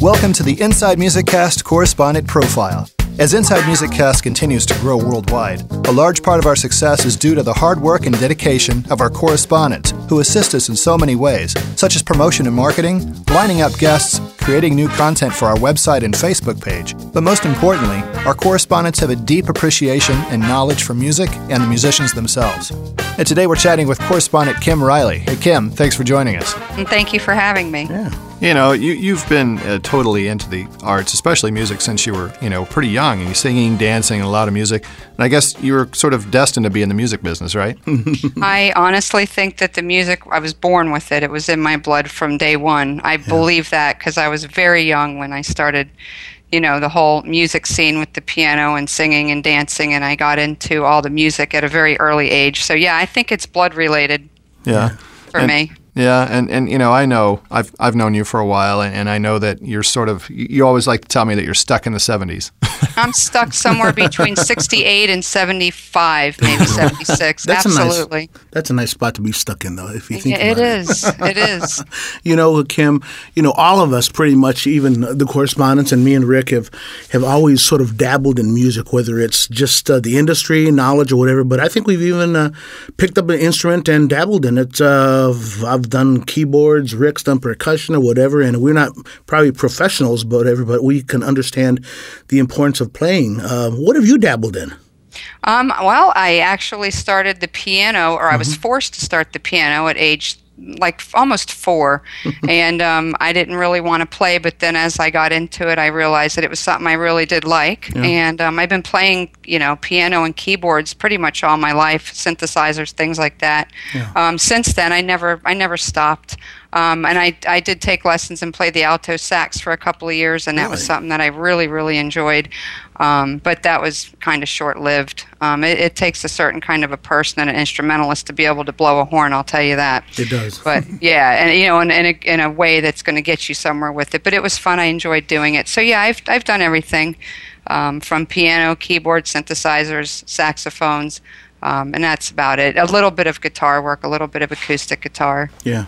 Welcome to the Inside Music Cast Correspondent Profile. As Inside Music Cast continues to grow worldwide, a large part of our success is due to the hard work and dedication of our correspondents who assist us in so many ways, such as promotion and marketing, lining up guests, creating new content for our website and Facebook page. But most importantly, our correspondents have a deep appreciation and knowledge for music and the musicians themselves. And today we're chatting with correspondent Kim Riley. Hey, Kim, thanks for joining us. And thank you for having me. Yeah. You know, you, you've been uh, totally into the arts, especially music, since you were, you know, pretty young. And singing, dancing, and a lot of music. And I guess you were sort of destined to be in the music business, right? I honestly think that the music, I was born with it. It was in my blood from day one. I yeah. believe that because I was very young when I started you know the whole music scene with the piano and singing and dancing and i got into all the music at a very early age. So yeah i think it's blood related yeah. For and, me. yeah, and, and you know, I know I've I've known you for a while, and, and I know that you're sort of you always like to tell me that you're stuck in the '70s. I'm stuck somewhere between 68 and 75, maybe 76. that's Absolutely. A nice, that's a nice spot to be stuck in, though. If you think it, it is, it is. you know, Kim. You know, all of us pretty much, even the correspondents and me and Rick have have always sort of dabbled in music, whether it's just uh, the industry knowledge or whatever. But I think we've even uh, picked up an instrument and dabbled in it. Uh, I've done keyboards, Rick's done percussion or whatever, and we're not probably professionals, but whatever, but we can understand the importance of playing. Uh, what have you dabbled in? Um, well, I actually started the piano, or I was mm-hmm. forced to start the piano at age like almost four, and um, I didn't really want to play. But then as I got into it, I realized that it was something I really did like, yeah. and um, I've been playing, you know, piano and keyboards pretty much all my life, synthesizers, things like that. Yeah. Um, since then, I never, I never stopped. Um, and I, I did take lessons and play the alto sax for a couple of years, and that really? was something that I really, really enjoyed. Um, but that was kind of short lived. Um, it, it, takes a certain kind of a person and an instrumentalist to be able to blow a horn, I'll tell you that. It does. But yeah, and you know, in, in, a, in a way that's going to get you somewhere with it. But it was fun. I enjoyed doing it. So yeah, I've, I've done everything um, from piano, keyboard, synthesizers, saxophones. Um, and that's about it. A little bit of guitar work, a little bit of acoustic guitar. Yeah.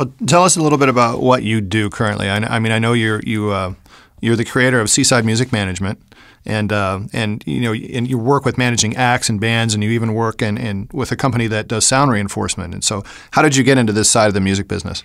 Well, tell us a little bit about what you do currently. I, I mean, I know you're you uh, you're the creator of Seaside Music Management, and uh, and you know, and you work with managing acts and bands, and you even work in with a company that does sound reinforcement. And so, how did you get into this side of the music business?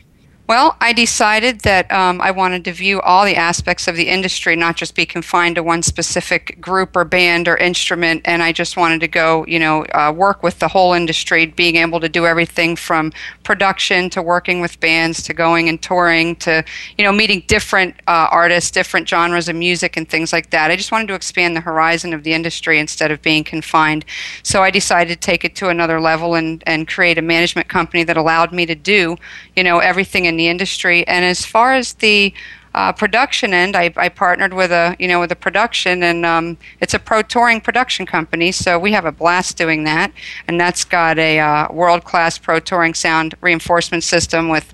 Well, I decided that um, I wanted to view all the aspects of the industry, not just be confined to one specific group or band or instrument. And I just wanted to go, you know, uh, work with the whole industry, being able to do everything from production to working with bands to going and touring to, you know, meeting different uh, artists, different genres of music and things like that. I just wanted to expand the horizon of the industry instead of being confined. So I decided to take it to another level and, and create a management company that allowed me to do, you know, everything in in the industry. And as far as the uh, production end, I, I, partnered with a you know with a production, and um, it's a pro touring production company. So we have a blast doing that, and that's got a uh, world class pro touring sound reinforcement system with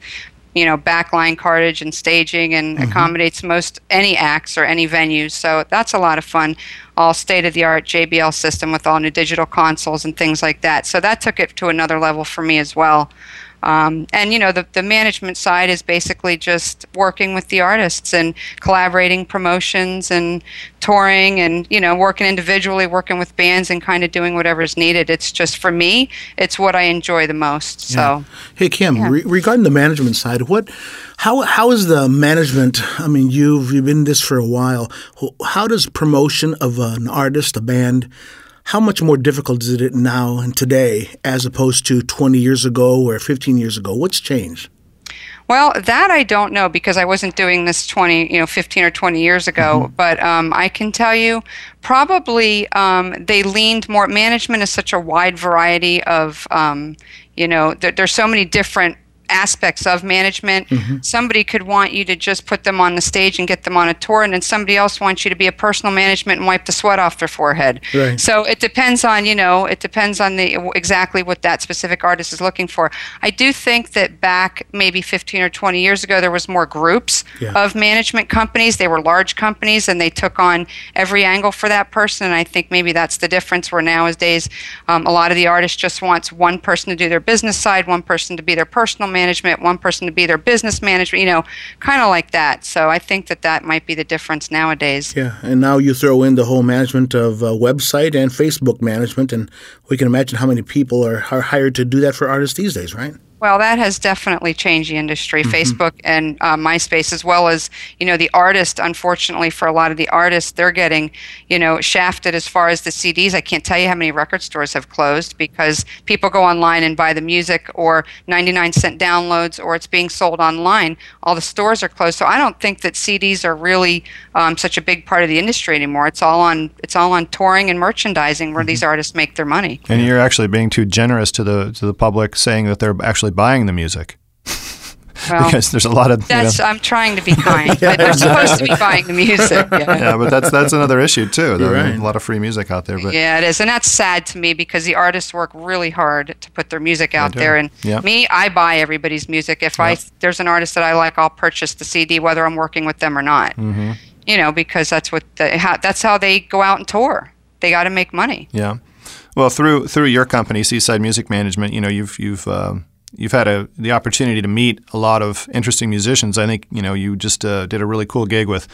you know backline cartage and staging, and mm-hmm. accommodates most any acts or any venues. So that's a lot of fun. All state of the art JBL system with all new digital consoles and things like that. So that took it to another level for me as well. Um, and you know the, the management side is basically just working with the artists and collaborating promotions and touring and you know working individually working with bands and kind of doing whatever is needed it's just for me it's what i enjoy the most so yeah. hey kim yeah. re- regarding the management side what how how is the management i mean you've you've been in this for a while how does promotion of an artist a band how much more difficult is it now and today as opposed to 20 years ago or 15 years ago? What's changed? Well, that I don't know because I wasn't doing this 20, you know, 15 or 20 years ago. Mm-hmm. But um, I can tell you, probably um, they leaned more. Management is such a wide variety of, um, you know, there, there's so many different aspects of management. Mm-hmm. Somebody could want you to just put them on the stage and get them on a tour, and then somebody else wants you to be a personal management and wipe the sweat off their forehead. Right. So it depends on you know it depends on the exactly what that specific artist is looking for. I do think that back maybe 15 or 20 years ago there was more groups yeah. of management companies. They were large companies and they took on every angle for that person. And I think maybe that's the difference. Where nowadays um, a lot of the artists just wants one person to do their business side, one person to be their personal manager management, one person to be their business management, you know, kind of like that. So I think that that might be the difference nowadays. Yeah, and now you throw in the whole management of uh, website and Facebook management, and we can imagine how many people are, are hired to do that for artists these days, right? Well, that has definitely changed the industry, mm-hmm. Facebook and uh, MySpace, as well as you know the artist. Unfortunately, for a lot of the artists, they're getting you know shafted as far as the CDs. I can't tell you how many record stores have closed because people go online and buy the music or 99 cent downloads, or it's being sold online. All the stores are closed, so I don't think that CDs are really um, such a big part of the industry anymore. It's all on it's all on touring and merchandising where mm-hmm. these artists make their money. And you're actually being too generous to the to the public, saying that they're actually actually buying the music. Well, because there's a lot of that's you know. I'm trying to be kind, but they're supposed to be buying the music. Yeah. yeah, but that's that's another issue too. There's right. a lot of free music out there. But yeah, it is, and that's sad to me because the artists work really hard to put their music out there. And yep. me, I buy everybody's music. If yep. I there's an artist that I like, I'll purchase the CD whether I'm working with them or not. Mm-hmm. You know, because that's what the, how, that's how they go out and tour. They got to make money. Yeah. Well, through through your company, Seaside Music Management, you know, you've you've um, you've had a, the opportunity to meet a lot of interesting musicians. I think you know you just uh, did a really cool gig with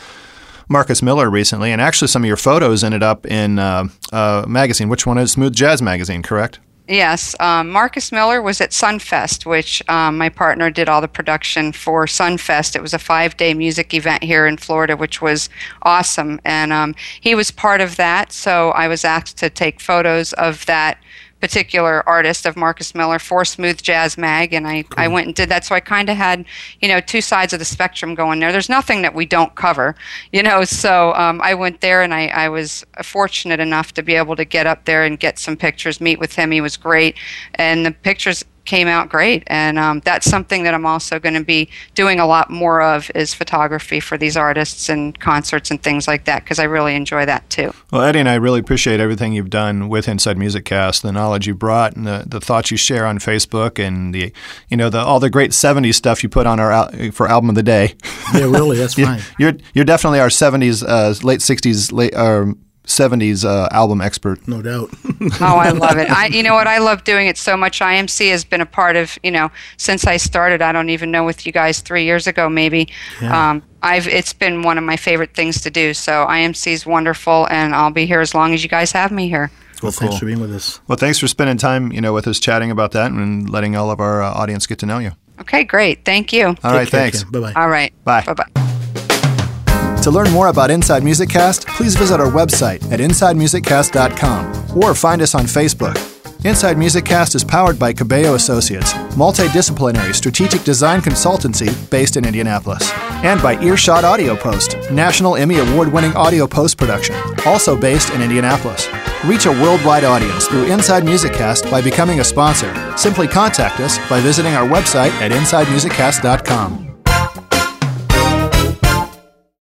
Marcus Miller recently, and actually some of your photos ended up in uh, a magazine. Which one is Smooth Jazz Magazine? Correct. Yes, um, Marcus Miller was at Sunfest, which um, my partner did all the production for Sunfest. It was a five day music event here in Florida, which was awesome. And um, he was part of that, so I was asked to take photos of that particular artist of Marcus Miller for Smooth Jazz Mag, and I, cool. I went and did that. So I kind of had, you know, two sides of the spectrum going there. There's nothing that we don't cover, you know. So um, I went there, and I, I was fortunate enough to be able to get up there and get some pictures, meet with him. He was great, and the pictures came out great. And um, that's something that I'm also going to be doing a lot more of is photography for these artists and concerts and things like that because I really enjoy that too. Well, Eddie and I really appreciate everything you've done with Inside Music Cast, the knowledge you brought, and the, the thoughts you share on Facebook, and the you know the all the great '70s stuff you put on our for album of the day. Yeah, really, that's fine. you're you're definitely our '70s, uh, late '60s, late. Um, 70s uh, album expert. No doubt. oh, I love it. I, you know what? I love doing it so much. IMC has been a part of, you know, since I started. I don't even know with you guys three years ago, maybe. Yeah. Um, I've it's been one of my favorite things to do. So IMC is wonderful, and I'll be here as long as you guys have me here. Well, thanks cool. for being with us. Well, thanks for spending time, you know, with us chatting about that and letting all of our uh, audience get to know you. Okay, great. Thank you. All Take right, care, thanks. Bye bye. All right. Bye. Bye bye. To learn more about Inside Music Cast, please visit our website at InsideMusicCast.com or find us on Facebook. Inside Music Cast is powered by Cabello Associates, multidisciplinary strategic design consultancy based in Indianapolis, and by Earshot Audio Post, national Emmy award winning audio post production, also based in Indianapolis. Reach a worldwide audience through Inside Music Cast by becoming a sponsor. Simply contact us by visiting our website at InsideMusicCast.com.